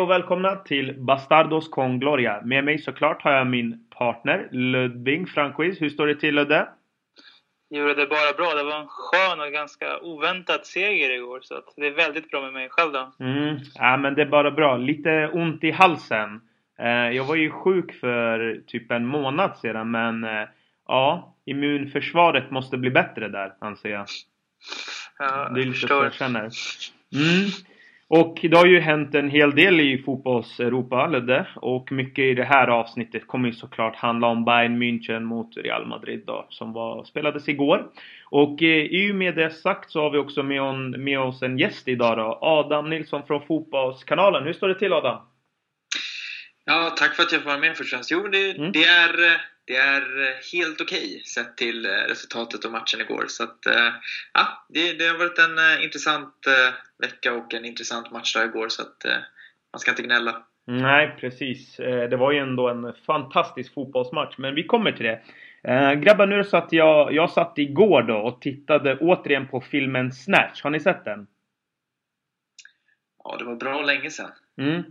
och välkomna till Bastardos con Gloria. Med mig såklart har jag min partner Ludvig Franquist. Hur står det till Ludde? Jo, det är bara bra. Det var en skön och ganska oväntad seger igår. Så det är väldigt bra med mig själv då. Mm, ja men det är bara bra. Lite ont i halsen. Eh, jag var ju sjuk för typ en månad sedan men eh, ja, immunförsvaret måste bli bättre där anser jag. Ja, det är lite förstår. så jag känner. Mm. Och det har ju hänt en hel del i fotbolls-Europa, Ludde. Och mycket i det här avsnittet kommer ju såklart handla om Bayern München mot Real Madrid då, som var, spelades igår. Och eh, i och med det sagt så har vi också med, on, med oss en gäst idag då. Adam Nilsson från Fotbollskanalen. Hur står det till Adam? Ja, tack för att jag får vara med först. Jo, det, Mm. det, är, det är eh, helt okej sett till eh, resultatet och matchen igår. Så att, eh, ja, det, det har varit en intressant vecka och en intressant matchdag igår. Så att man ska inte gnälla. Nej, precis. Det var ju ändå en fantastisk fotbollsmatch, men vi kommer till det. Grabbar, nu så att jag, jag satt igår då och tittade återigen på filmen Snatch. Har ni sett den? Ja, det var bra länge sedan. Mm.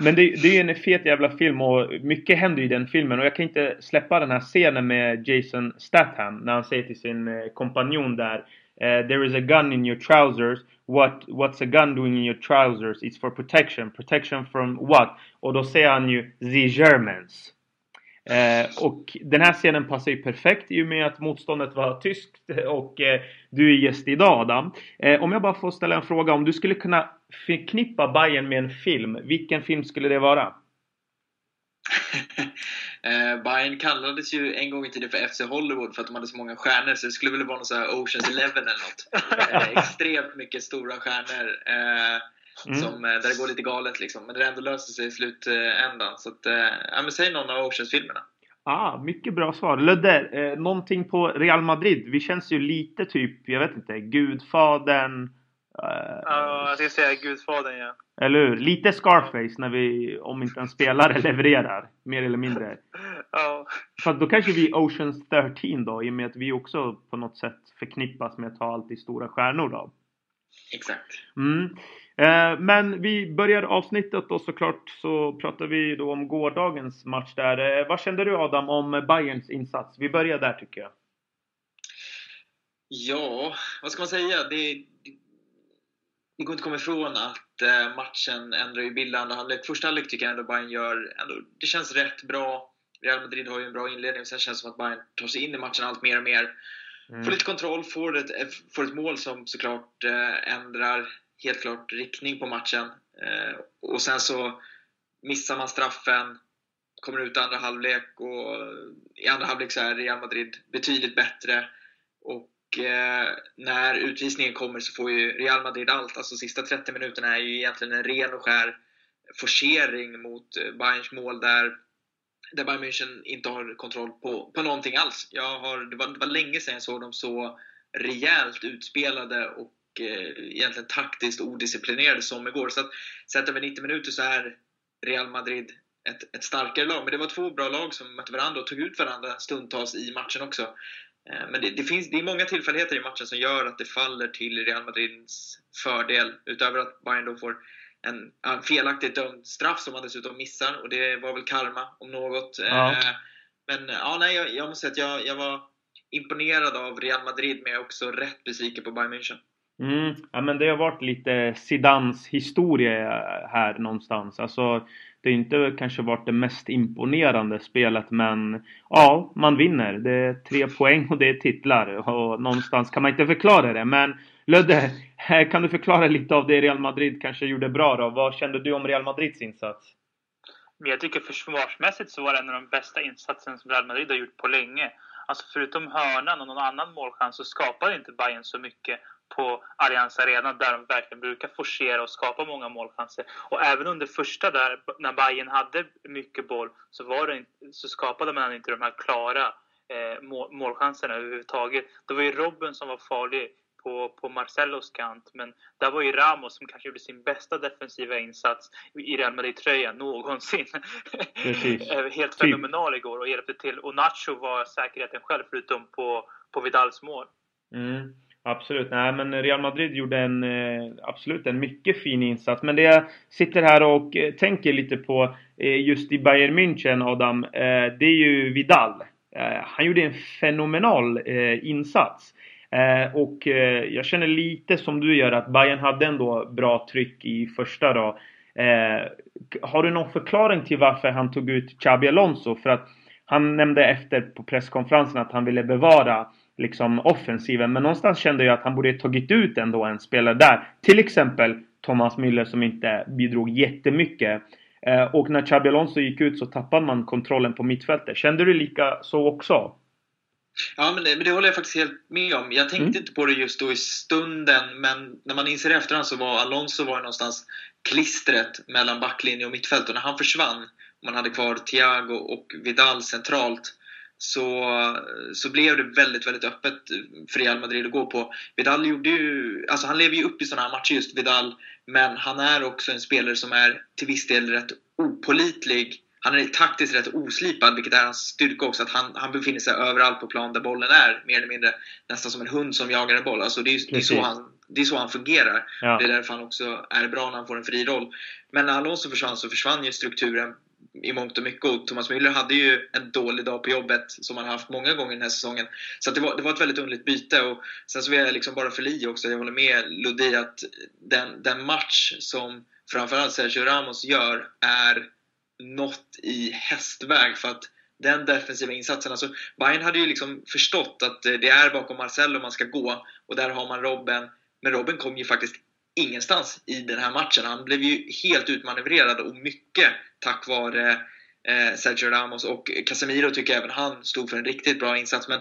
Men det, det är ju en fet jävla film och mycket händer i den filmen och jag kan inte släppa den här scenen med Jason Statham när han säger till sin eh, kompanjon där Uh, There is a gun in your trousers What, What's a gun doing in your trousers? It's for protection. Protection from what? Och då säger han ju The Germans. Eh, och den här scenen passar ju perfekt i och med att motståndet var tyskt och eh, du är gäst idag Adam. Eh, om jag bara får ställa en fråga. Om du skulle kunna förknippa Bayern med en film. Vilken film skulle det vara? eh, Bayern kallades ju en gång i tiden för FC Hollywood för att de hade så många stjärnor. Så det skulle väl vara någon sån här Oceans Eleven eller något. Eh, extremt mycket stora stjärnor. Mm. Som, eh, där det går lite galet liksom. Men det ändå löser sig i slutändan. Så att, eh, ja, men säg någon av Oceans-filmerna. Ah, mycket bra svar. Ludde, eh, någonting på Real Madrid? Vi känns ju lite typ, jag vet inte, Gudfadern. Eh, Ja, jag ska säga Gudfadern, ja. Eller hur? Lite Scarface när vi, om inte en spelare levererar. Mer eller mindre. Ja, Så då kanske vi Oceans 13 då, i och med att vi också på något sätt förknippas med att ha alltid stora stjärnor då. Exakt. Mm. Eh, men vi börjar avsnittet och såklart så pratar vi då om gårdagens match där. Eh, vad kände du Adam om Bayerns insats? Vi börjar där tycker jag. Ja, vad ska man säga? Det, det, går inte att komma ifrån att eh, matchen ändrar ju bild andra halvlek. Första halvlek tycker jag ändå Bayern gör... Ändå, det känns rätt bra. Real Madrid har ju en bra inledning, sen känns det som att Bayern tar sig in i matchen allt mer och mer. Mm. Får lite kontroll, får ett, får ett mål som såklart ändrar helt klart riktning på matchen. Eh, och sen så missar man straffen, kommer ut i andra halvlek och i andra halvlek så är Real Madrid betydligt bättre. Och eh, när utvisningen kommer så får ju Real Madrid allt. Alltså sista 30 minuterna är ju egentligen en ren och skär forcering mot eh, Bayerns mål där, där Bayern München inte har kontroll på, på någonting alls. Jag har, det, var, det var länge sedan jag såg dem så rejält utspelade och eh, egentligen taktiskt odisciplinerade som igår. Så att sett över 90 minuter så är Real Madrid ett, ett starkare lag. Men det var två bra lag som mötte varandra och tog ut varandra stundtals i matchen också. Eh, Men det, det, finns, det är många tillfälligheter i matchen som gör att det faller till Real Madrids fördel. Utöver att Bayern då får en, en felaktigt dömd straff som man dessutom missar. Och det var väl karma om något. Ja. Eh, Men ja, nej, jag, jag måste säga att jag, jag var imponerad av Real Madrid men jag är också rätt besviken på Bayern München. Mm, ja men det har varit lite Zidans historia eh, här någonstans. Alltså det har inte kanske varit det mest imponerande spelet men ja, man vinner. Det är tre poäng och det är titlar och någonstans kan man inte förklara det. Men Ludde, eh, kan du förklara lite av det Real Madrid kanske gjorde bra då? Vad kände du om Real Madrids insats? Men jag tycker försvarsmässigt så var det en av de bästa insatserna som Real Madrid har gjort på länge. Alltså förutom hörnan och någon annan målchans så skapade inte Bayern så mycket på Allianz Arena där de verkligen brukar forcera och skapa många målchanser. Och även under första där, när Bayern hade mycket boll, så, var det, så skapade man inte de här klara eh, mål, målchanserna överhuvudtaget. Det var ju Robben som var farlig på, på Marcellos kant, men där var ju Ramos som kanske gjorde sin bästa defensiva insats i Real Madrid-tröjan någonsin. Eh, Helt Typ. fenomenal igår och hjälpte till. Och Nacho var säkerheten själv förutom på, på Vidals mål. Mm. Absolut, nej men Real Madrid gjorde en eh, absolut en mycket fin insats. Men det jag sitter här och eh, tänker lite på eh, just i Bayern München Adam, det är ju Vidal. Han gjorde en fenomenal insats. Och jag känner lite som du gör att Bayern hade ändå bra tryck i första då. Har du någon förklaring till varför han tog ut Xabi Alonso? För att han nämnde efter på presskonferensen att han ville bevara liksom offensiven. Men någonstans kände jag att han borde tagit ut ändå en spelare där. Till exempel Thomas Müller som inte bidrog jättemycket. Eh, och när Xabi Alonso gick ut så tappade man kontrollen på mittfältet. Kände du lika så också? Ja, men det, men det håller jag faktiskt helt med om. Jag tänkte mm. inte på det just då i stunden, men när man inser efterhand så var Alonso var någonstans klistret mellan backlinje och mittfält. Och när han försvann, man hade kvar Thiago och Vidal centralt, så, så blev det väldigt, väldigt öppet för Real Madrid att gå på. Vidal gjorde ju, alltså han lever ju upp i sådana här matcher just Vidal, men han är också en spelare som är till viss del rätt opolitlig. Han är taktiskt rätt oslipad, vilket är hans styrka också. Att han, han befinner sig överallt på plan där bollen är, mer eller mindre. Nästan som en hund som jagar en boll. Alltså det, är, det är så han, det är så han fungerar. Ja. Det är därför han också är bra när han får en fri roll. Men när Alonso försvann så försvann ju strukturen i mångt och mycket. Och Thomas Müller hade ju en dålig dag på jobbet som han haft många gånger den här säsongen. Så det, var, det var ett väldigt underligt byte. Och sen så vill jag liksom bara förlia också, jag håller med Lodi att den, den match som framförallt Sergio Ramos gör är något i hästväg. För att den defensiva insatsen, alltså Bayern hade ju liksom förstått att det är bakom Marcelo man ska gå och där har man Robben. Men Robben kom ju faktiskt ingenstans i den här matchen. Han blev ju helt utmanövrerad och mycket tack vare eh, Sergio Ramos och Casemiro tycker jag även han stod för en riktigt bra insats. Men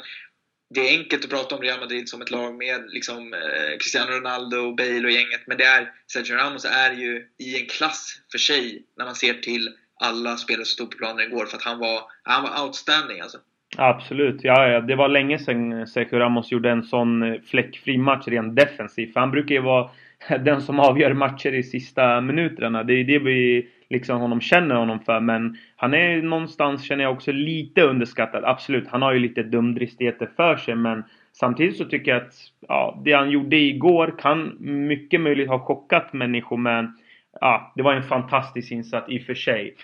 det är enkelt att prata om Real Madrid som ett lag med liksom, eh, Cristiano Ronaldo, Bale och gänget. Men det är, Sergio Ramos är ju i en klass för sig när man ser till alla spelare som stod på planen igår. För att han var, han var outstanding alltså. Absolut, ja, ja. Det var länge sedan Sergio Ramos gjorde en sån eh, fläckfri match rent defensivt. För han brukar ju vara den som avgör matcher i sista minuterna. Det är det vi liksom honom känner honom för. Men han är någonstans, känner jag också, lite underskattad. Absolut, han har ju lite dumdristigheter för sig. Men samtidigt så tycker jag att ja, det han gjorde igår kan mycket möjligt ha chockat människor. Men ja, det var en fantastisk insats i och för sig.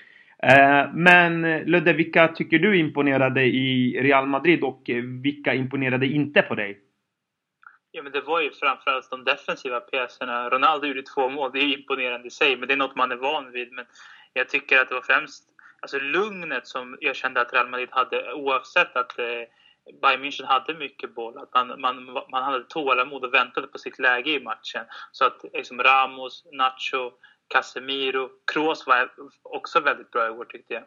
Eh, men Ludde, vilka tycker du imponerade i Real Madrid och vilka imponerade inte på dig? Ja, men det var ju framförallt de defensiva pjäserna. Ronaldo gjorde två mål, det är imponerande i sig, men det är något man är van vid. Men jag tycker att det var främst alltså lugnet som jag kände att Real Madrid hade oavsett att eh, Bayern München hade mycket boll. Att man, man, man hade tålamod och väntade på sitt läge i matchen. Så att liksom Ramos, Nacho, Casemiro, Kroos var också väldigt bra i år tyckte jag.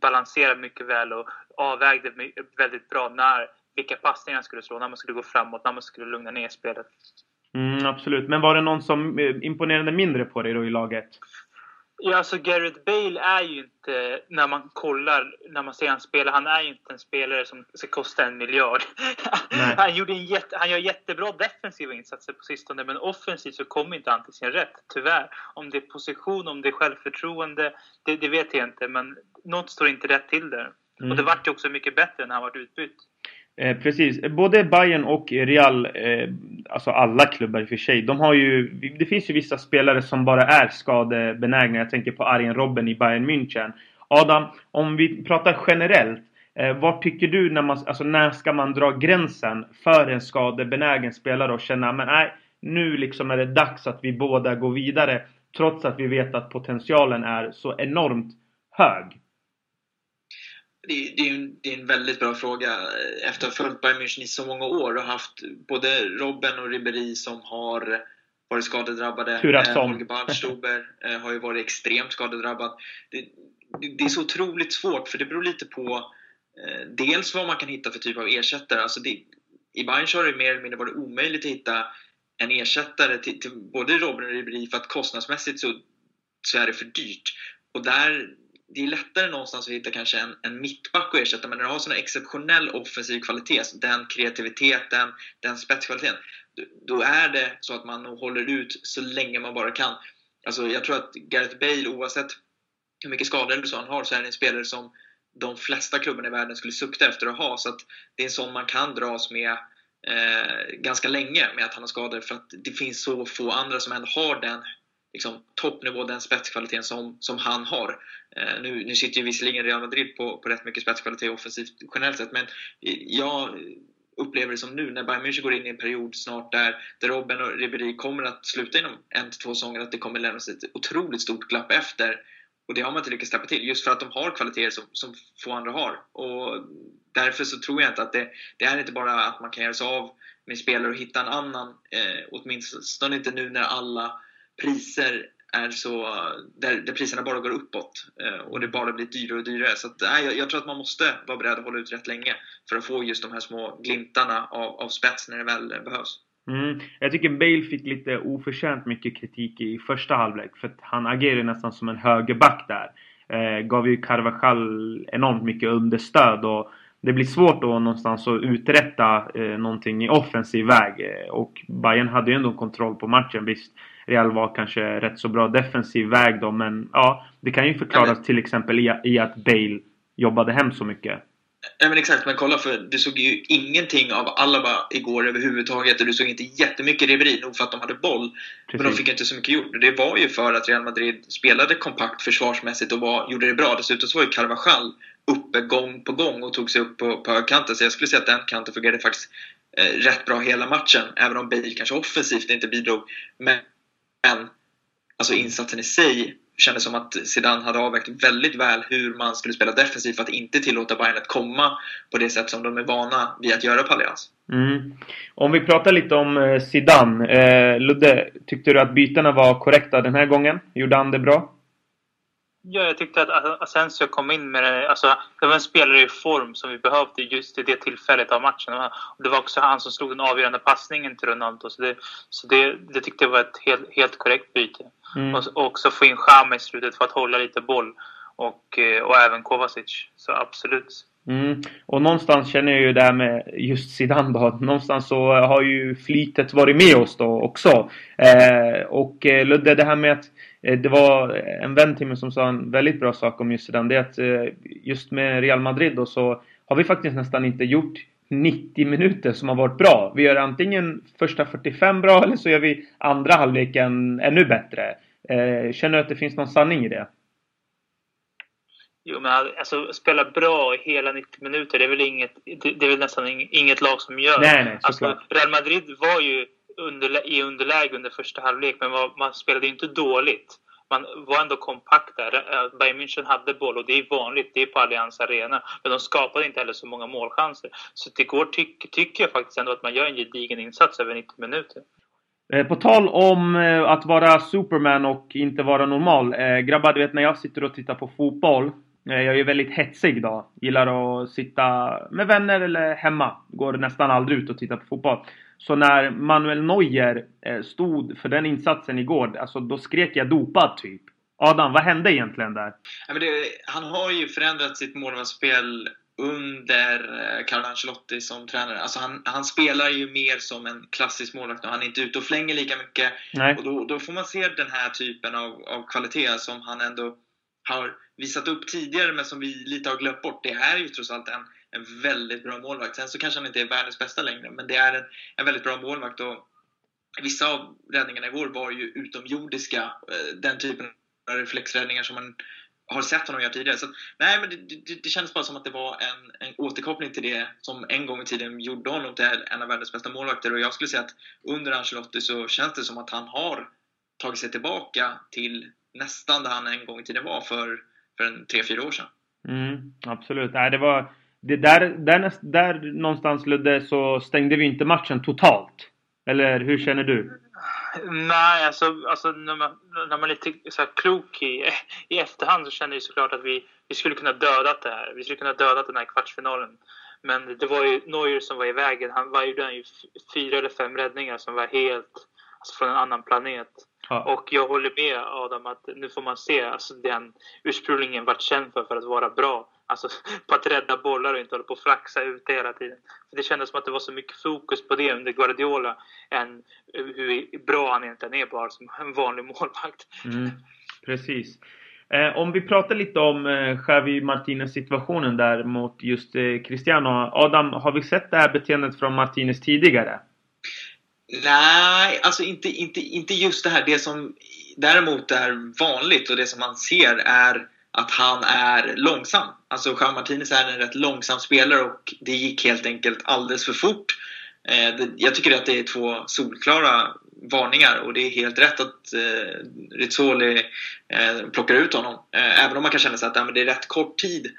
Balanserade mycket väl och avvägde väldigt bra när vilka passningar han skulle slå, när man skulle gå framåt, när man skulle lugna ner spelet. Mm, absolut. Men var det någon som eh, imponerade mindre på dig då i laget? Ja, alltså Gareth Bale är ju inte, när man kollar, när man ser han spela, han är ju inte en spelare som ska kosta en miljard. han, gjorde en jätte, han gör jättebra defensiva insatser på sistone, men offensivt så kommer inte han till sin rätt, tyvärr. Om det är position, om det är självförtroende, det, det vet jag inte, men något står inte rätt till där. Mm. Och det vart ju också mycket bättre när han vart utbytt. Eh, precis. Både Bayern och Real, eh, alltså alla klubbar i och för sig, de har ju... Det finns ju vissa spelare som bara är skadebenägna. Jag tänker på Arjen Robben i Bayern München. Adam, om vi pratar generellt. Eh, vad tycker du när man... Alltså när ska man dra gränsen för en skadebenägen spelare och känna men nej, nu liksom är det dags att vi båda går vidare. Trots att vi vet att potentialen är så enormt hög. Det, det, är en, det är en väldigt bra fråga. Efter att ha följt Bayern München i så många år och haft både Robben och Ribéry som har varit skadedrabbade. Eh, Holger Ballstuber eh, har ju varit extremt skadedrabbad. Det, det, är så otroligt svårt för det beror lite på eh, dels vad man kan hitta för typ av ersättare. Alltså I Bayern har det mer eller mindre varit omöjligt att hitta en ersättare till, till både Robben och Ribéry för att kostnadsmässigt så, så är det för dyrt. Och där det är lättare någonstans att hitta kanske en, en mittback att ersätta, men när du har sån exceptionell offensiv kvalitet, den kreativiteten, den spetskvaliteten, då är det så att man håller ut så länge man bara kan. Alltså, jag tror att Gareth Bale, oavsett hur mycket skador eller så han har, så är det en spelare som de flesta klubbarna i världen skulle sukta efter att ha. Så att det är en sån man kan dras med eh, ganska länge med att han har skador för att det finns så få andra som ändå har den liksom, toppnivå, den spetskvaliteten som, som han har. Eh, nu, nu sitter ju visserligen Real Madrid på, på rätt mycket spetskvalitet offensivt generellt sett, men jag upplever det som nu när Bayern München går in i en period snart där, där Robben och Ribéry kommer att sluta inom en till två säsonger, att det kommer lämnas ett otroligt stort glapp efter. Och det har man inte lyckats täppa till, just för att de har kvaliteter som, som få andra har. Och därför så tror jag inte att det, det är inte bara att man kan göra sig av med spelare och hitta en annan, eh, åtminstone inte nu när alla priser är så, där, där priserna bara går uppåt eh, och det bara blir dyrare och dyrare. Så att, nej, jag, jag, tror att man måste vara beredd att hålla ut rätt länge för att få just de här små glimtarna av, av spets när det väl behövs. Mm. Jag tycker Bale fick lite oförtjänt mycket kritik i första halvlek för att han agerade nästan som en högerback där. Eh, gav ju Carvajal enormt mycket understöd och det blir svårt då någonstans att uträtta eh, någonting i offensiv väg. Eh, och Bayern hade ju ändå kontroll på matchen. Visst, Real var kanske rätt så bra defensiv väg då men ja, det kan ju förklaras till exempel i, i att Bale jobbade hem så mycket. Ja men exakt, men kolla för du såg ju ingenting av Alaba igår överhuvudtaget och du såg inte jättemycket Ribéry, nog för att de hade boll. Precis. Men de fick inte så mycket gjort. Det var ju för att Real Madrid spelade kompakt försvarsmässigt och var, gjorde det bra. Dessutom så var ju Carvajal uppe gång på gång och tog sig upp på, på högkanten. Så jag skulle säga att den kanten fungerade faktiskt eh, rätt bra hela matchen. Även om Bale kanske offensivt inte bidrog. Men alltså insatsen i sig kändes som att Zidane hade avvägt väldigt väl hur man skulle spela defensivt för att inte tillåta Bayern att komma på det sätt som de är vana vid att göra på Allians. Mm. Om vi pratar lite om eh, Zidane. Eh, Ludde, tyckte du att bytena var korrekta den här gången? Gjorde han det bra? Ja, jag tyckte att Asensio kom in med det. Alltså, det var en spelare i form som vi behövde just i det tillfället av matchen. Och det var också han som slog den avgörande passningen till Ronaldo. Så det, så det, det tyckte jag var ett helt, helt korrekt byte. Mm. Och, och också få in Chama i slutet för att hålla lite boll. Och, eh, och även Kovacic. Så absolut. Mm. Och någonstans känner jag ju det här med just Zidane då. Någonstans så har ju flytet varit med oss då också. Eh, och eh, Ludde, det här med att Eh, det var en vän till mig som sa en väldigt bra sak om just den. Det är att eh, just med Real Madrid då så har vi faktiskt nästan inte gjort 90 minuter som har varit bra. Vi gör antingen första 45 bra eller så gör vi andra halvleken ännu bättre. Eh, känner du att det finns någon sanning i det? Jo, men alltså spela bra i hela 90 minuter, det är väl, inget, det är väl nästan inget lag som gör. Nej, nej, alltså, Real Madrid var ju underlä i underläge under första halvlek, men man spelade inte dåligt. Man var ändå kompakt där. Eh, Bayern München hade boll och det är vanligt, det är på Allianz Arena. Men de skapade inte heller så många målchanser. Så igår tycker tyck jag faktiskt ändå att man gör en gedigen insats över 90 minuter. Eh, på tal om eh, att vara Superman och inte vara normal. Grabbar, du vet när jag sitter och tittar på fotboll. Jag är ju väldigt hetsig då. Gillar att sitta med vänner eller hemma. Går nästan aldrig ut och tittar på fotboll. Så när Manuel Neuer eh, stod för den insatsen igår, alltså då skrek jag dopad typ. Adam, vad hände egentligen där? Ja, men det, han har ju förändrat sitt målvaktsspel under eh, Carlo Ancelotti som tränare. Alltså han, han spelar ju mer som en klassisk målvakt och han är inte ute och flänger lika mycket. Nej. Och då, då får man se den här typen av, av kvalitet som han ändå har visat upp tidigare men som vi lite har glömt bort. Det är ju trots allt en, en väldigt bra målvakt. Sen så kanske han inte är världens bästa längre, men det är en, en väldigt bra målvakt. Och vissa av räddningarna igår var ju utomjordiska. Eh, den typen av reflexräddningar som man har sett honom göra tidigare. Så, nej, men det, det, det kändes bara som att det var en, en återkoppling till det som en gång i tiden gjorde honom till en av världens bästa målvakter. Och jag skulle säga att under Ancelotti så känns det som att han har tagit sig tillbaka till nästan där han en gång i tiden var för, för en 3-4 år sedan. Mm, absolut. Nej, det var det där, där, där någonstans Ludde så stängde vi inte matchen totalt. Eller hur känner du? Nej, alltså, alltså när, man, när man är lite så klok i, i efterhand så känner jag såklart att vi, vi skulle kunna döda det här. Vi skulle kunna döda den här kvartsfinalen. Men det var ju Neuer som var i vägen. Han var ju fyra eller fem räddningar som var helt alltså från en annan planet. Ja. Och jag håller med Adam att nu får man se alltså, det han ursprungligen varit känd för, för att vara bra. Alltså på att rädda bollar och inte hålla på att flaxa ute hela tiden. För det kändes som att det var så mycket fokus på det under Guardiola än hur bra han egentligen är bara som en vanlig målvakt. Mm, precis. Eh, om vi pratar lite om eh, Xavi Martinez situationen där mot just eh, Cristiano. Adam, har vi sett det här beteendet från Martinez tidigare? Nej, alltså inte, inte, inte just det här. Det som däremot är vanligt och det som man ser är att han är långsam. Alltså Jean Martinez är en rätt långsam spelare och det gick helt enkelt alldeles för fort. Eh, jag tycker att det är två solklara varningar och det är helt rätt att eh, Rizzoli eh, plockar ut honom. Eh, även om man kan känna sig att det är rätt kort tid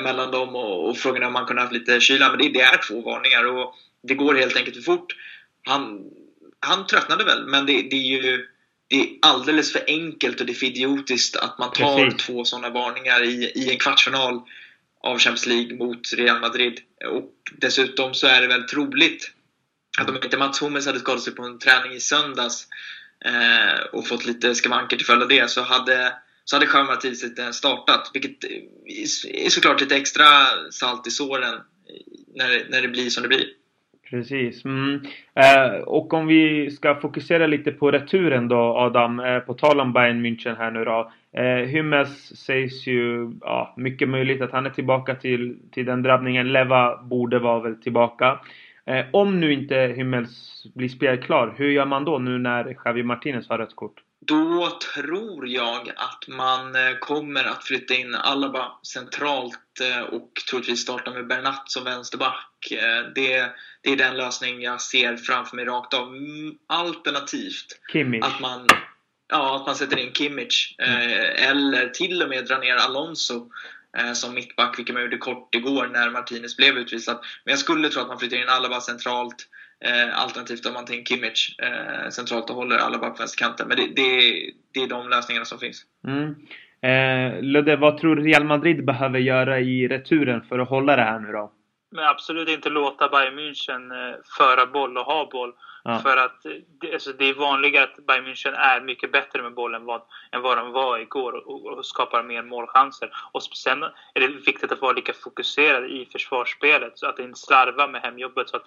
mellan dem och, och frågan är om man kunde haft lite kyla. Men det, är två varningar och det går helt enkelt för fort. Han, han tröttnade väl, men det, det är ju det är alldeles för enkelt och det är för idiotiskt att man tar Precis. två sådana varningar i, i en kvartsfinal av Champions League mot Real Madrid. Och dessutom så är det väl troligt att om inte Mats Hummels hade skadat sig på en träning i söndags eh, och fått lite skavanker till följd av det så hade så hade Martinez inte startat. Vilket är såklart lite extra salt i såren när, när det blir som det blir. Precis. Mm. Eh, och om vi ska fokusera lite på returen då Adam, eh, på tal om Bayern München här nu då. Eh, Hummels sägs ju, ja, mycket möjligt att han är tillbaka till, till den drabbningen. Leva borde vara väl tillbaka. Eh, om nu inte Hummels blir spelklar, hur gör man då nu när Javi Martinez har rött kort? Då tror jag att man eh, kommer att flytta in Alaba centralt eh, och troligtvis starta med Bernat som vänsterback. Eh, det, det är den lösning jag ser framför mig rakt av. Mm, alternativt Kimmich. att man, ja, att man sätter in Kimmich. Mm. Eller till och med drar ner Alonso som mittback, vilket man gjorde kort igår när Martinez blev utvisad. Men jag skulle tro att man flyttar in Alaba centralt Eh, alternativt om man tar in Kimmich eh, centralt och håller alla bara på vänsterkanten. Men det, det, det, är de lösningarna som finns. Mm. Eh, Ludde, vad tror du Real Madrid behöver göra i returen för att hålla det här nu då? Men absolut inte låta Bayern München eh, föra boll och ha boll. Ja. För att det, alltså det är vanligare att Bayern München är mycket bättre med bollen vad, än vad de var igår och, och, skapar mer målchanser. Och sen är det viktigt att vara lika fokuserad i försvarsspelet så att inte slarva med hemjobbet så att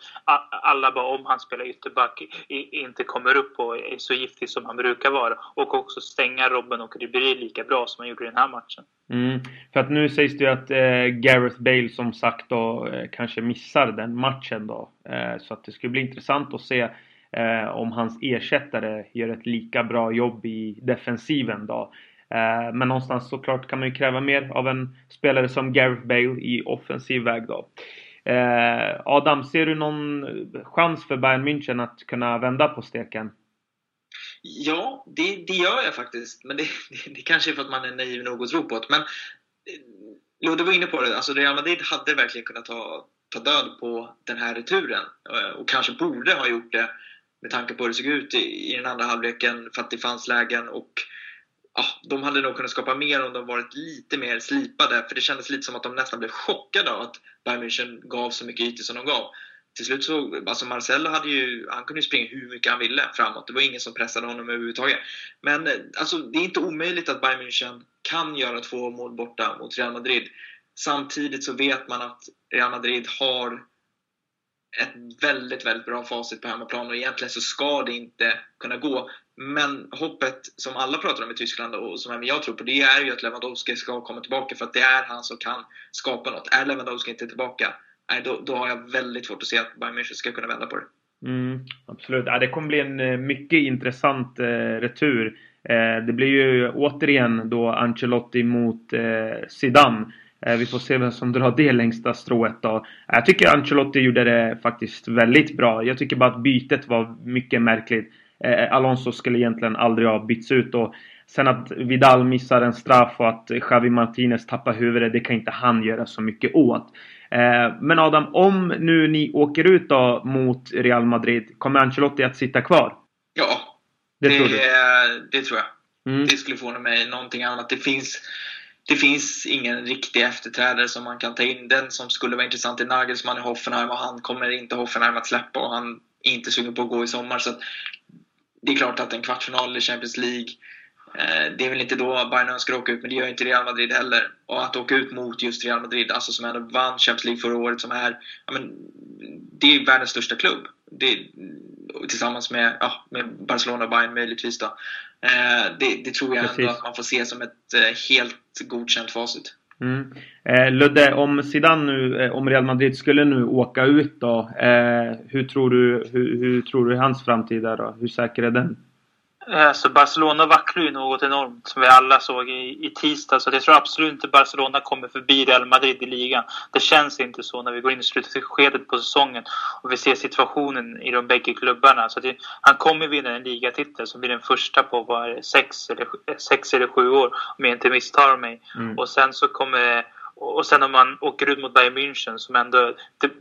alla bara om han spelar ytterback inte kommer upp och är så giftig som han brukar vara. Och också stänga Robben och Ribéry lika bra som han gjorde i den här matchen. Mm. För att nu sägs det ju att eh, Gareth Bale som sagt då eh, kanske missar den matchen då. Eh, så att det skulle bli intressant att se eh, om hans ersättare gör ett lika bra jobb i defensiven då. Eh, men någonstans såklart kan man ju kräva mer av en spelare som Gareth Bale i offensiv väg då. Eh, Adam, ser du någon chans för Bayern München att kunna vända på steken? Ja, det, det gör jag faktiskt. Men det, det, det kanske är för att man är naiv nog att tro på det. Men eh, Ludde var inne på det, alltså Real Madrid hade verkligen kunnat ta, ta död på den här returen. Eh, och kanske borde ha gjort det med tanke på hur det såg ut i, i den andra halvleken för att det fanns lägen. Och ja, De hade nog kunnat skapa mer om de varit lite mer slipade. För det kändes lite som att de nästan blev chockade av att Bayern München gav så mycket ytor som de gav. Till slut så, alltså Marcelo hade ju, han kunde ju springa hur mycket han ville framåt. Det var ingen som pressade honom överhuvudtaget. Men eh, alltså, det är inte omöjligt att Bayern München kan göra två mål borta mot Real Madrid. Samtidigt så vet man att Real Madrid har ett väldigt, väldigt bra facit på hemmaplan och egentligen så ska det inte kunna gå. Men hoppet som alla pratar om i Tyskland och som även jag tror på, det är ju att Lewandowski ska komma tillbaka för att det är han som kan skapa något. Är Lewandowski inte tillbaka, nej, då, då har jag väldigt svårt att se att Bayern München ska kunna vända på det. Mm, absolut. Ja, det kommer bli en eh, mycket intressant eh, retur. Eh, det blir ju återigen då Ancelotti mot eh, Zidane. Eh, vi får se vem som drar det längsta strået då. Jag tycker Ancelotti gjorde det faktiskt väldigt bra. Jag tycker bara att bytet var mycket märkligt. Eh, Alonso skulle egentligen aldrig ha bytts ut och sen att Vidal missar en straff och att Javi Martinez tappar huvudet, det kan inte han göra så mycket åt. Eh, men Adam, om nu ni åker ut då mot Real Madrid, kommer Ancelotti att sitta kvar? Ja, det, det tror, du? det tror jag. Mm. Det skulle förvåna mig någonting annat. Det finns det finns ingen riktig efterträdare som man kan ta in. Den som skulle vara intressant är Nagelsmann i Hoffenheim och han kommer inte Hoffenheim att släppa och han är inte sugen på att gå i sommar. Så det är klart att en kvartsfinal i Champions League eh, det är väl inte då Bayern önskar åka ut, men det gör inte Real Madrid heller. Och att åka ut mot just Real Madrid, alltså som ändå vann Champions League förra året, som är, ja, men, det är världens största klubb. Det, tillsammans med, ja, med Barcelona och Bayern möjligtvis då. det, det, tror jag Precis. ändå att man får se som ett helt godkänt facit. Mm. Eh, Ludde, om Zidane nu, eh, om Real Madrid skulle nu åka ut då. Eh, hur, tror du, hur, hur tror du hans framtid är då? Hur säker är den? Alltså Barcelona vacklar ju något enormt som vi alla såg i, i tisdag. Så jag tror absolut inte Barcelona kommer förbi Real Madrid i ligan. Det känns inte så när vi går in i slutskedet på säsongen och vi ser situationen i de bägge klubbarna. Så det, han kommer vinna en ligatitel som blir den första på vad sex, eller, sex eller sju år om jag inte misstar mig. Mm. Och sen så kommer och sen om man åker ut mot Bayern München som ändå...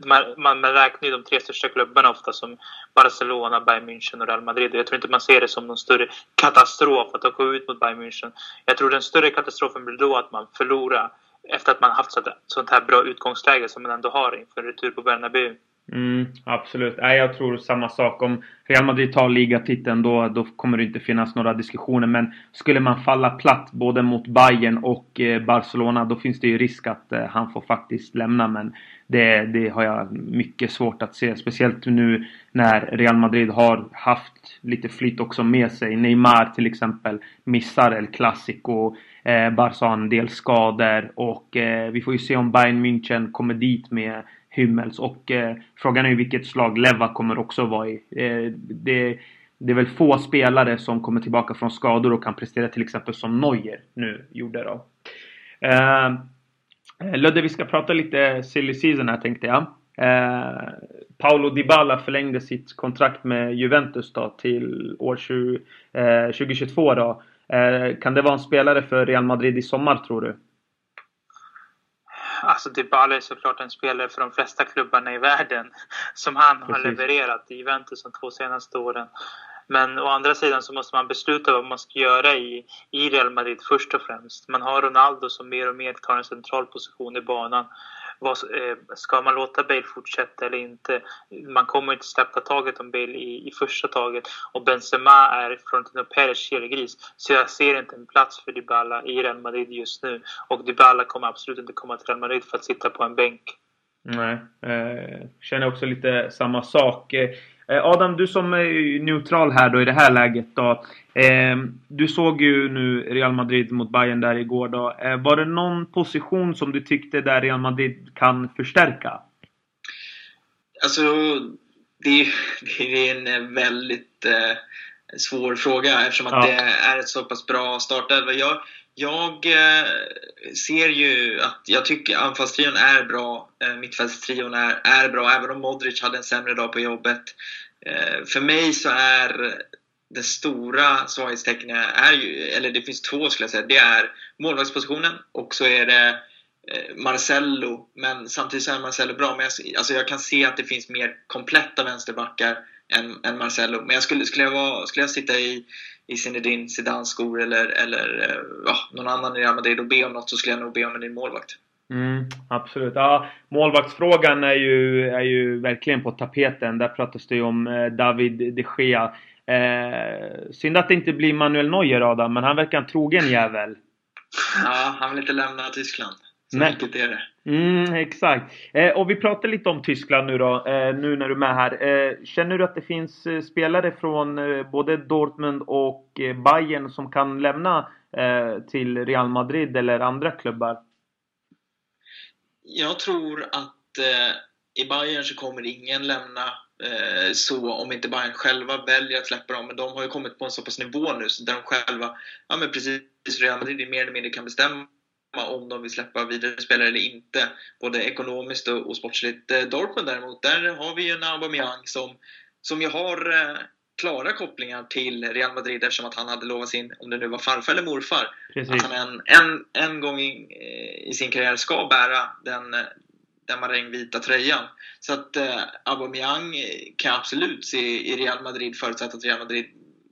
Man, man, räknar ju de tre största klubbarna ofta som Barcelona, Bayern München och Real Madrid. Jag tror inte man ser det som någon större katastrof att åka ut mot Bayern München. Jag tror den större katastrofen blir då att man förlorar efter att man haft sånt här bra utgångsläge som man ändå har inför retur på Bernabéu. Mm, absolut. Nej, jag tror samma sak. Om Real Madrid tar ligatiteln då, då kommer det inte finnas några diskussioner. Men skulle man falla platt både mot Bayern och eh, Barcelona då finns det ju risk att eh, han får faktiskt lämna. Men det, det har jag mycket svårt att se. Speciellt nu när Real Madrid har haft lite flyt också med sig. Neymar till exempel missar El Clasico. Eh, Barca har en del skador och eh, vi får ju se om Bayern München kommer dit med Hymmels. och eh, frågan är ju vilket slag Leva kommer också vara i. Eh, det, det är väl få spelare som kommer tillbaka från skador och kan prestera till exempel som Neuer nu gjorde då. Eh, eh Ludde, vi ska prata lite silly season här tänkte jag. Eh, Paolo Dybala förlängde sitt kontrakt med Juventus då till år 20, eh, 2022 då. Eh, kan det vara en spelare för Real Madrid i sommar tror du? Alltså Dybala är såklart en spelare för de flesta klubbarna i världen som han Precis. har levererat i Juventus de två senaste åren. Men å andra sidan så måste man besluta vad man ska göra i, i Real Madrid först och främst. Man har Ronaldo som mer och mer tar en central position i banan vad, eh, ska man låta Bale fortsätta eller inte? Man kommer inte släppa taget om Bale i, i första taget och Benzema är Florentino Perez kelgris. Så jag ser inte en plats för Dybala i Real Madrid just nu. Och Dybala kommer absolut inte komma till Real Madrid för att sitta på en bänk. Nej, eh, känner också lite samma sak. Eh, Eh, Adam, du som är neutral här då i det här läget då. Eh, du såg ju nu Real Madrid mot Bayern där igår då. Eh, var det någon position som du tyckte där Real Madrid kan förstärka? Alltså, det, det är en väldigt svår fråga eftersom att ja. det är ett så pass bra startelva. Jag, jag eh, ser ju att jag tycker anfallstrion är bra. Eh, mittfältstrion är, är bra, även om Modric hade en sämre dag på jobbet. Eh, för mig så är det stora svaghetstecknet, är ju, eller det finns två skulle jag säga. Det är målvaktspositionen och så är det eh, Marcello. Men samtidigt så är Marcello bra. Men jag, alltså jag kan se att det finns mer kompletta vänsterbackar än, än Marcello. Men jag skulle, skulle, jag vara, skulle jag sitta i i Zinedine Zidane skor eller, eller eh, ja, någon annan i Real Madrid och be om något så skulle jag nog be om en ny målvakt. Mm, absolut. Ja, målvaktsfrågan är ju, är ju verkligen på tapeten. Där pratas det ju om eh, David de Gea. Eh, synd att det inte blir Manuel Neuer Adam, men han verkar en trogen jävel. Ja, han vill inte lämna Tyskland. Så Nej. enkelt är det. Mm, exakt. Eh, och vi pratar lite om Tyskland nu då, eh, nu när du är med här. Eh, känner du att det finns eh, spelare från eh, både Dortmund och eh, Bayern som kan lämna till Real Madrid eller andra klubbar? Jag tror att i Bayern så kommer ingen lämna så om inte Bayern själva väljer att släppa dem. Men de har ju kommit på en så pass nivå nu så där de själva, ja men precis Real Madrid mer eller mindre kan bestämma om de vill släppa vidare spelare eller inte. Både ekonomiskt och, och sportsligt. Eh, Dortmund däremot, där har vi ju en Aubameyang som, som ju har eh, klara kopplingar till Real Madrid eftersom att han hade lovat sin, om det nu var farfar eller morfar, Precis. att han en, en, en gång i, eh, i, sin karriär ska bära den, den marängvita tröjan. Så att eh, Aubameyang kan absolut se i Real Madrid förutsatt att Real Madrid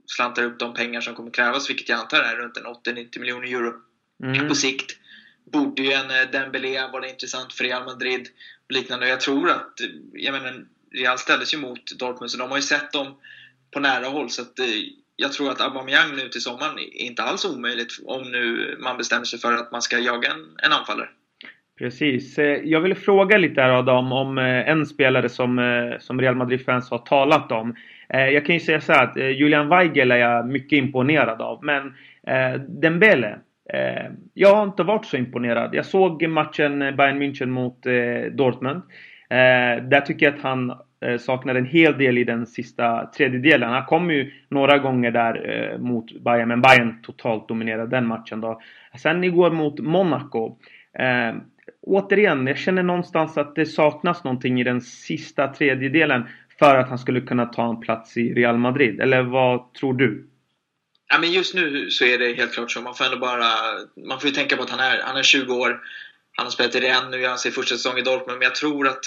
slantar upp de pengar som kommer krävas, vilket jag antar är runt en 80-90 miljoner euro mm. på sikt borde ju en eh, Dembélé vara intressant för Real Madrid och liknande. Jag tror att, eh, jag menar, Real ställdes ju mot Dortmund så de har ju sett dem på nära håll. Så att, eh, jag tror att Aubameyang nu till sommaren är inte alls omöjligt om nu man bestämmer sig för att man ska jaga en, en anfallare. Precis. Jag vill fråga lite här Adam om en spelare som, som Real Madrid-fans har talat om. Jag kan ju säga så här att Julian Weigel är jag mycket imponerad av. Men Dembele. Eh, jag har inte varit så imponerad. Jag såg matchen eh, Bayern München mot eh, Dortmund. Eh, där tycker jag att han eh, saknar en hel del i den sista tredjedelen. Han kom ju några gånger där eh, mot Bayern, men Bayern totalt dominerade den matchen då. Sen igår mot Monaco. Eh, återigen, jag känner någonstans att det saknas någonting i den sista tredjedelen för att han skulle kunna ta en plats i Real Madrid. Eller vad tror du? Ja, men just nu så är det helt klart så. Man får ändå bara... Man får ju tänka på att han är, han är 20 år. Han har spelat i Rennes nu, gör han sin första säsong i Dortmund. Men jag tror att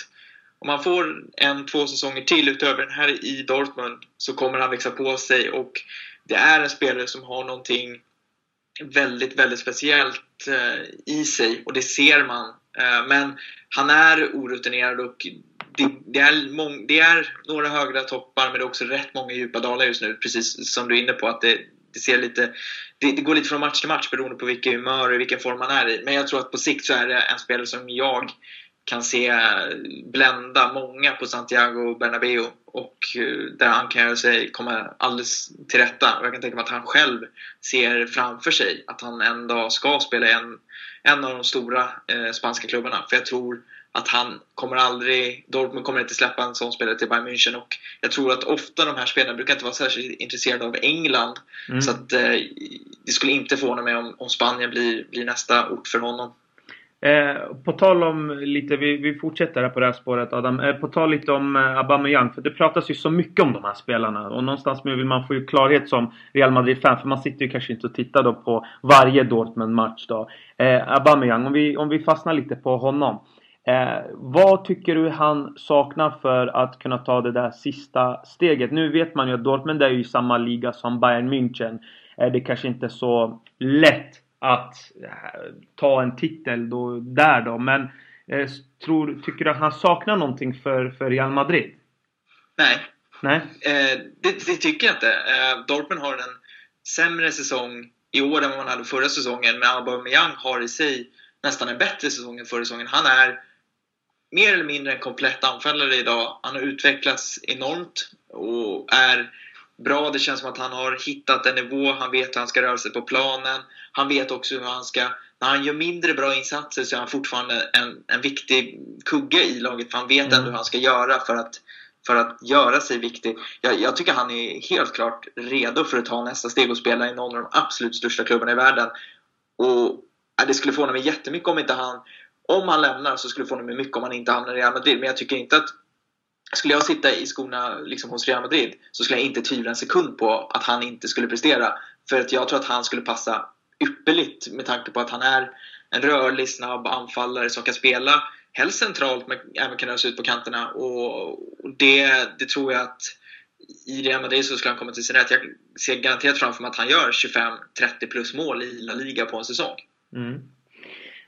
om han får en, två säsonger till utöver den här i Dortmund så kommer han växa på sig och det är en spelare som har någonting väldigt, väldigt speciellt eh, i sig och det ser man. Eh, men han är orutinerad och det, det, är mång, det är några högra toppar men det är också rätt många djupa dalar just nu, precis som du är inne på. att det, det ser lite, det, det, går lite från match till match beroende på vilket humör och vilken form man är i. Men jag tror att på sikt så är det en spelare som jag kan se blända många på Santiago Bernabéu och eh, där han kan göra sig komma alldeles till rätta. Och jag kan tänka mig att han själv ser framför sig att han en dag ska spela en, en av de stora eh, spanska klubbarna. För jag tror att han kommer aldrig, Dortmund kommer inte släppa en sån spelare till Bayern München och jag tror att ofta de här spelarna brukar inte vara särskilt intresserade av England. Mm. Så att eh, det skulle inte förvåna mig om, om Spanien blir, blir nästa ort för honom. Eh, på tal om lite, vi, vi fortsätter här på det här spåret Adam. Eh, på tal lite om eh, Aubameyang, för det pratas ju så mycket om de här spelarna. Och någonstans vill man få ju klarhet som Real Madrid-fan, för man sitter ju kanske inte och tittar då på varje Dortmund-match då. Eh, Aubameyang, om vi, om vi fastnar lite på honom. Eh, vad tycker du han saknar för att kunna ta det där sista steget? Nu vet man ju att Dortmund är ju i samma liga som Bayern München. Eh, det kanske inte är så lätt att eh, ta en titel då, där då. Men eh, tror, tycker du att han saknar någonting för, för Real Madrid? Nej. Nej? Eh, det, det, tycker jag inte. Eh, Dortmund har en sämre säsong i år än vad man hade förra säsongen. Men Aubameyang har i sig nästan en bättre säsong än förra säsongen. Han är mer eller mindre en komplett anfallare idag. Han har utvecklats enormt och är bra. Det känns som att han har hittat en nivå. Han vet hur han ska röra sig på planen. Han vet också hur han ska... När han gör mindre bra insatser så är han fortfarande en, en viktig kugge i laget. För han vet mm. ändå hur han ska göra för att, för att göra sig viktig. Jag, jag, tycker han är helt klart redo för att ta nästa steg och spela i någon av de absolut största klubbarna i världen. Och ja, Det skulle förvåna mig jättemycket om inte han... Om han lämnar så skulle det få mig mycket om han inte hamnar i Real Madrid. Men jag tycker inte att skulle jag sitta i skorna liksom hos Real Madrid så skulle jag inte tvivla en sekund på att han inte skulle prestera. För att jag tror att han skulle passa ypperligt med tanke på att han är en rörlig, snabb anfallare som kan spela helst centralt men även kan röra sig ut på kanterna. Och det, det tror jag att i Real Madrid så skulle han komma till sin rätt. Jag ser garanterat framför mig att han gör 25-30 plus mål i La Liga på en säsong. Mm.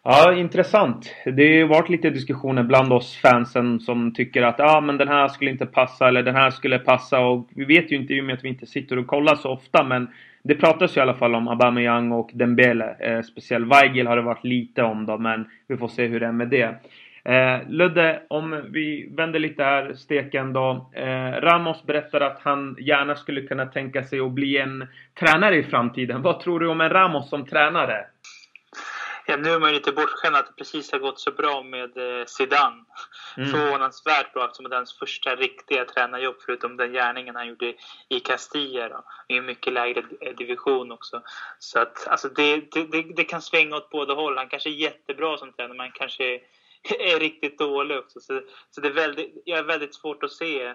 Ja, intressant. Det har varit lite diskussioner bland oss fansen som tycker att ja, men den här skulle inte passa eller den här skulle passa och vi vet ju inte i och med att vi inte sitter och kollar så ofta men det pratas ju i alla fall om Aubameyang och Dembele. Eh, speciellt Weigel har det varit lite om då men vi får se hur det är med det. Eh, Ludde, om vi vänder lite här steken då. Eh, Ramos berättar att han gärna skulle kunna tänka sig att bli en tränare i framtiden. Vad tror du om en Ramos som tränare? Ja, nu är man ju lite bortskämd att det precis har gått så bra med eh, Zidane. Mm. Förvånansvärt bra eftersom det är hans första riktiga tränarjobb förutom den gärningen han gjorde i Castilla då, i en mycket lägre division också. Så att alltså det, det, det, kan svänga åt båda håll. Han kanske är jättebra som tränare men kanske är riktigt dålig också. Så, så det är väldigt, jag är väldigt svårt att se eh,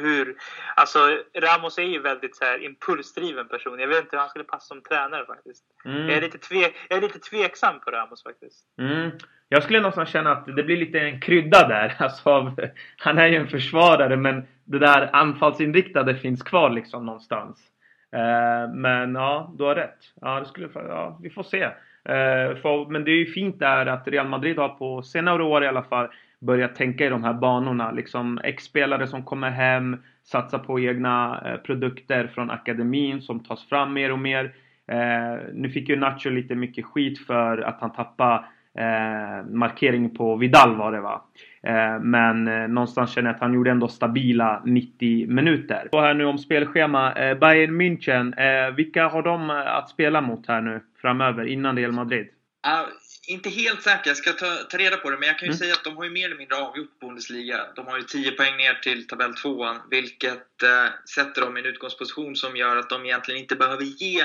hur... Alltså Ramos är ju väldigt så här, impulsdriven person. Jag vet inte hur han skulle passa som tränare faktiskt. Mm. Jag, är lite tvek, jag är lite tveksam på Ramos faktiskt. Mm. Jag skulle någonstans känna att det blir lite en krydda där. Alltså, av, han är ju en försvarare men det där anfallsinriktade finns kvar liksom någonstans. Uh, men ja, du har rätt. Ja, det skulle, ja, vi får se. Eh, för, men det är ju fint där att Real Madrid har på senare år i alla fall börjat tänka i de här banorna. Liksom ex-spelare som kommer hem, satsar på egna eh, produkter från akademin som tas fram mer och mer. Eh, nu fick ju Nacho lite mycket skit för att han tappade eh, markering på Vidal var det va. Eh, men eh, någonstans känner jag att han gjorde ändå stabila 90 minuter. Och här nu om spelschema. Eh, Bayern München, eh, vilka har de eh, att spela mot här nu framöver innan Real Madrid? Uh, inte helt säker, jag ska ta, ta reda på det, men jag kan ju mm. säga att de har ju mer eller mindre avgjort Bundesliga. De har ju 10 poäng ner till tabell 2 vilket eh, sätter dem i en utgångsposition som gör att de egentligen inte behöver ge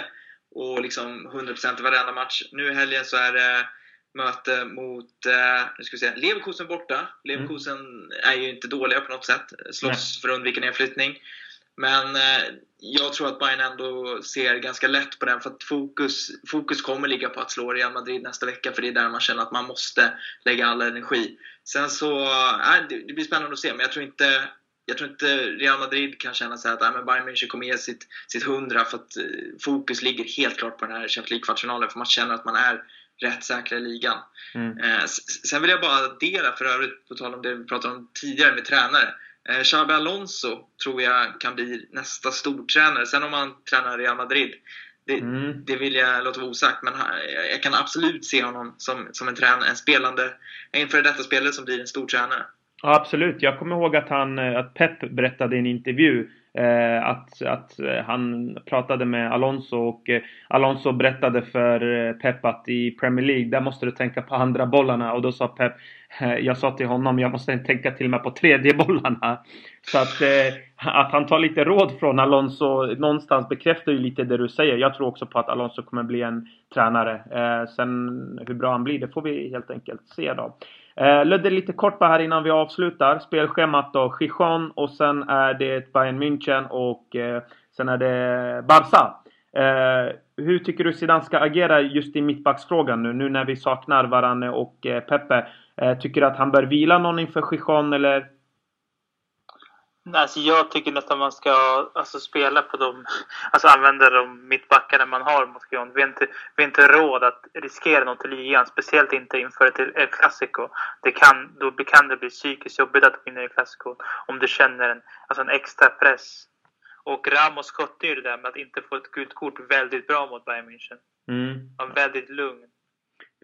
och liksom 100% i varenda match. Nu i helgen så är det möte mot eh, nu ska vi se, Leverkusen borta. Leverkusen mm. är ju inte dåliga på något sätt. Slåss Nej. för att undvika nedflyttning. Men eh, jag tror att Bayern ändå ser ganska lätt på den för att fokus, fokus kommer ligga på att slå Real Madrid nästa vecka för det är där man känner att man måste lägga all energi. Sen så, äh, det, blir spännande att se men jag tror inte jag tror inte Real Madrid kan känna sig att äh, men Bayern München kommer ge sitt, sitt 100 för att eh, fokus ligger helt klart på den här Champions League-kvartsfinalen för man känner att man är rätt säkra i ligan. Mm. Eh, sen vill jag bara addera för övrigt, på tal om det vi pratade om tidigare med tränare. Eh, Xabi Alonso tror jag kan bli nästa stortränare. Sen om han tränar Real Madrid, det, mm. det, vill jag låta vara osagt. Men jag kan absolut se honom som, som en, tränare, en spelande, en före detta spelare som blir en stortränare. Ja, absolut. Jag kommer ihåg att, han, att Pep berättade i en intervju Eh, Eh, att, att eh, han pratade med Alonso och eh, Alonso berättade för eh, Pep att i Premier League där måste du tänka på andra bollarna och då sa Pep jag sa till honom jag måste tänka till och med på tredje bollarna. Så att, att han tar lite råd från Alonso någonstans bekräftar ju lite det du säger. Jag tror också på att Alonso kommer bli en tränare. sen hur bra han blir det får vi helt enkelt se då. Eh, Ludde, lite kort bara här innan vi avslutar. Spelschemat då. Gijon och sen är det Bayern München och eh, sen är det Barca. Eh, hur tycker du Zidane ska agera just i mittbacksfrågan nu, nu när vi saknar Varane och eh, Pepe? Eh, tycker du att han bör vila någon inför Gijon eller Alltså jag tycker nästan man ska alltså, spela på dem, alltså använda de mittbackarna man har mot Lyon. Vi har inte, vi har inte råd att riskera något i ligan, speciellt inte inför ett El Clasico. Det kan, då kan det bli psykiskt jobbigt att vinna El Clasico om du känner en, alltså en extra press. Och Ramos skötte ju det där med att inte få ett gult kort väldigt bra mot Bayern München. Mm. Han var väldigt lugn.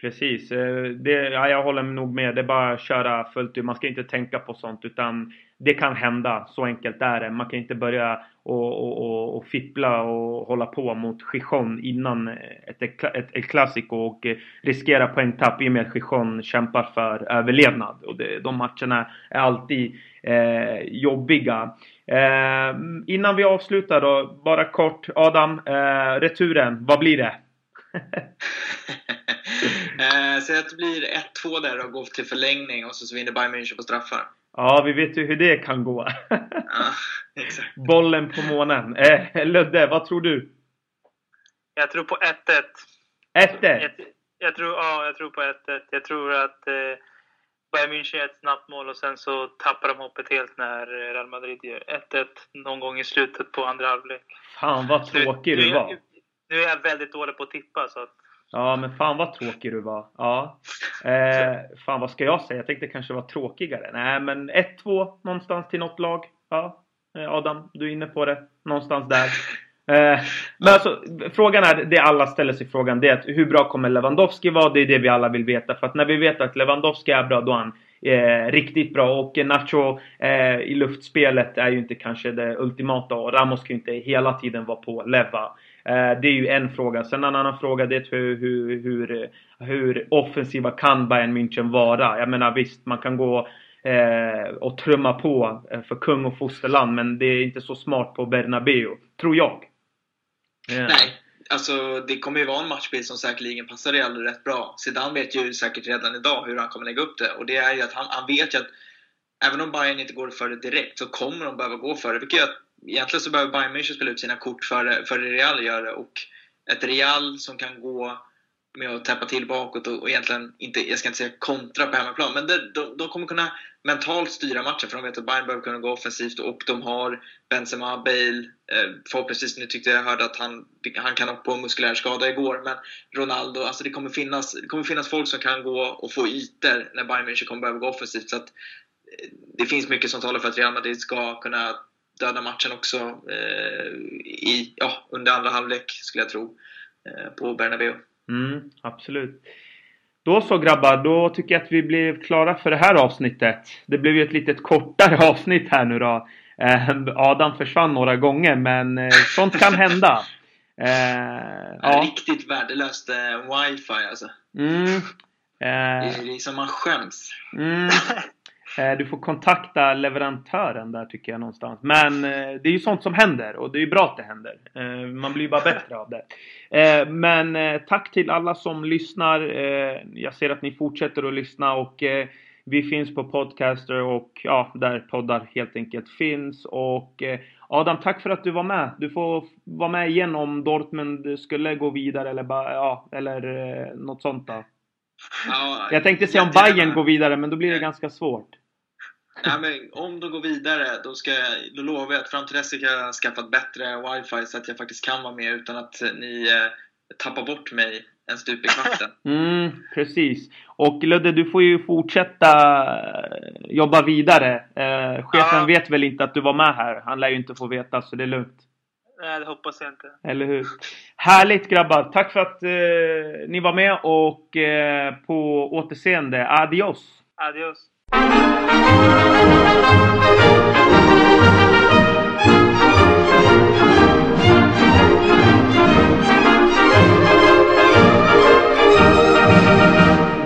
Precis. Eh, det, ja, jag håller nog med. Det är bara att köra fullt ut. Man ska inte tänka på sånt utan det kan hända. Så enkelt är det. Man kan inte börja och, och, och, och fippla och hålla på mot Gijon innan ett, ett, ett Clasico och riskera poängtapp i och med att Gijon kämpar för överlevnad. Och det, de matcherna är alltid eh, jobbiga. Eh, innan vi avslutar då, bara kort. Adam, eh, returen, vad blir det? eh, Säg att det blir 1-2 där och går till förlängning och så, så vinner Bayern München på straffar. Ja, vi vet ju hur det kan gå. ja, exakt. Bollen på månen. Eh, Ludde, vad tror du? Jag tror på 1-1. 1-1? Jag, jag, tror, ja, jag tror på 1-1. Jag tror att eh, Bayern München gör ett snabbt mål och sen så tappar de hoppet helt när Real Madrid gör 1-1 någon gång i slutet på andra halvlek. Fan vad tråkig du var. Nu, nu är jag väldigt dålig på att tippa så att Ja, men fan vad tråkig du var. Ja. Eh, fan vad ska jag säga? Jag tänkte kanske vara tråkigare. Nej, men 1-2 någonstans till något lag. Ja, eh, Adam, du är inne på det. Någonstans där. Eh, men alltså, frågan är, det alla ställer sig frågan, det är att hur bra kommer Lewandowski vara? Det är det vi alla vill veta. För att när vi vet att Lewandowski är bra, då är han eh, riktigt bra. Och Nacho eh, i luftspelet är ju inte kanske det ultimata. Och Ramos kan ju inte hela tiden vara på Leva. Eh, det är ju en fråga. Sen en annan fråga det är hur, hur, hur, hur offensiva kan Bayern München vara? Jag menar visst, man kan gå eh, och trumma på eh, för kung och fosterland men det är inte så smart på Bernabeu, tror jag. Nej, alltså det kommer ju vara en matchbild som säkerligen passar Real rätt bra. Zidane vet ju säkert redan idag hur han kommer lägga upp det och det är ju att han, han vet ju att även om Bayern inte går för det direkt så kommer de behöva gå för det. Vilket gör att egentligen så behöver Bayern München spela ut sina kort före för Real gör det. Och ett Real som kan gå med att täppa till bakåt och, och egentligen inte, jag ska inte säga kontra på hemmaplan, men det, de, de kommer kunna mentalt styra matchen för de vet att Bayern behöver kunna gå offensivt och de har Benzema, Bale, eh, förhoppningsvis, nu tyckte jag hörde att han, han kan ha på en muskulär skada igår, men Ronaldo, alltså det kommer, finnas, det kommer finnas folk som kan gå och få ytor när Bayern München kommer behöva gå offensivt. Så att, eh, det finns mycket som talar för att Real Madrid ska kunna döda matchen också eh, i, ja, under andra halvlek, skulle jag tro, eh, på Bernabéu. Mm, absolut. Då så grabbar, då tycker jag att vi blev klara för det här avsnittet. Det blev ju ett litet kortare avsnitt här nu då. Eh, Adam försvann några gånger men eh, sånt kan hända. Eh, ja. Riktigt värdelöst eh, wifi alltså. Mm, eh, det, är, som man skäms. Mm, du får kontakta leverantören där tycker jag någonstans. Men eh, det är ju sånt som händer och det är ju bra att det händer. Eh, man blir ju bara bättre av det. Men tack till alla som lyssnar. Jag ser att ni fortsätter att lyssna och vi finns på Podcaster och ja, där poddar helt enkelt finns. Och Adam, tack för att du var med. Du får vara med igen om Dortmund skulle gå vidare eller, ja, eller något sånt då. Ja, jag tänkte säga om Bayern går vidare, men då blir det ganska svårt. Ja, men om de går vidare, då, ska jag, då lovar jag att fram till dess ska jag skaffa ett bättre wifi så att jag faktiskt kan vara med utan att ni eh, tappar bort mig en stup i kvarten. Mm, precis. Och Ludde, du får ju fortsätta eh, jobba vidare. Eh, chefen ja. vet väl inte att du var med här? Han lär ju inte få veta, så det är lugnt. Nej, det hoppas jag inte. Eller hur? Härligt grabbar! Tack för att eh, ni var med och eh, på återseende. Adios! Adios!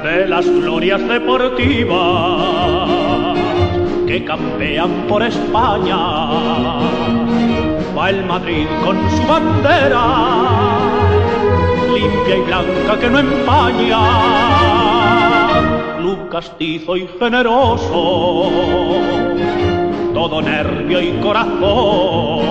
De las glorias deportivas que campean por España, va el Madrid con su bandera, limpia y blanca que no empaña castizo y generoso, todo nervio y corazón.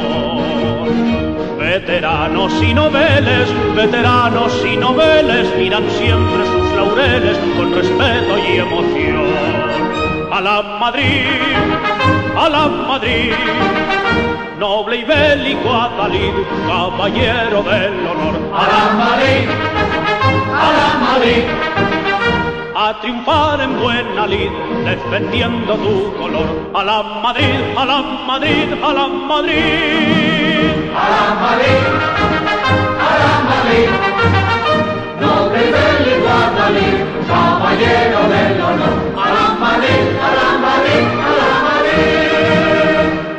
Veteranos y noveles, veteranos y noveles miran siempre sus laureles con respeto y emoción. A la Madrid, a la Madrid, noble y bélico Adalid, caballero del honor. A la Madrid, a la Madrid a triunfar en buena lid, defendiendo tu color. A la Madrid, a la Madrid, a la Madrid. A la Madrid, a la Madrid. No te igual caballero de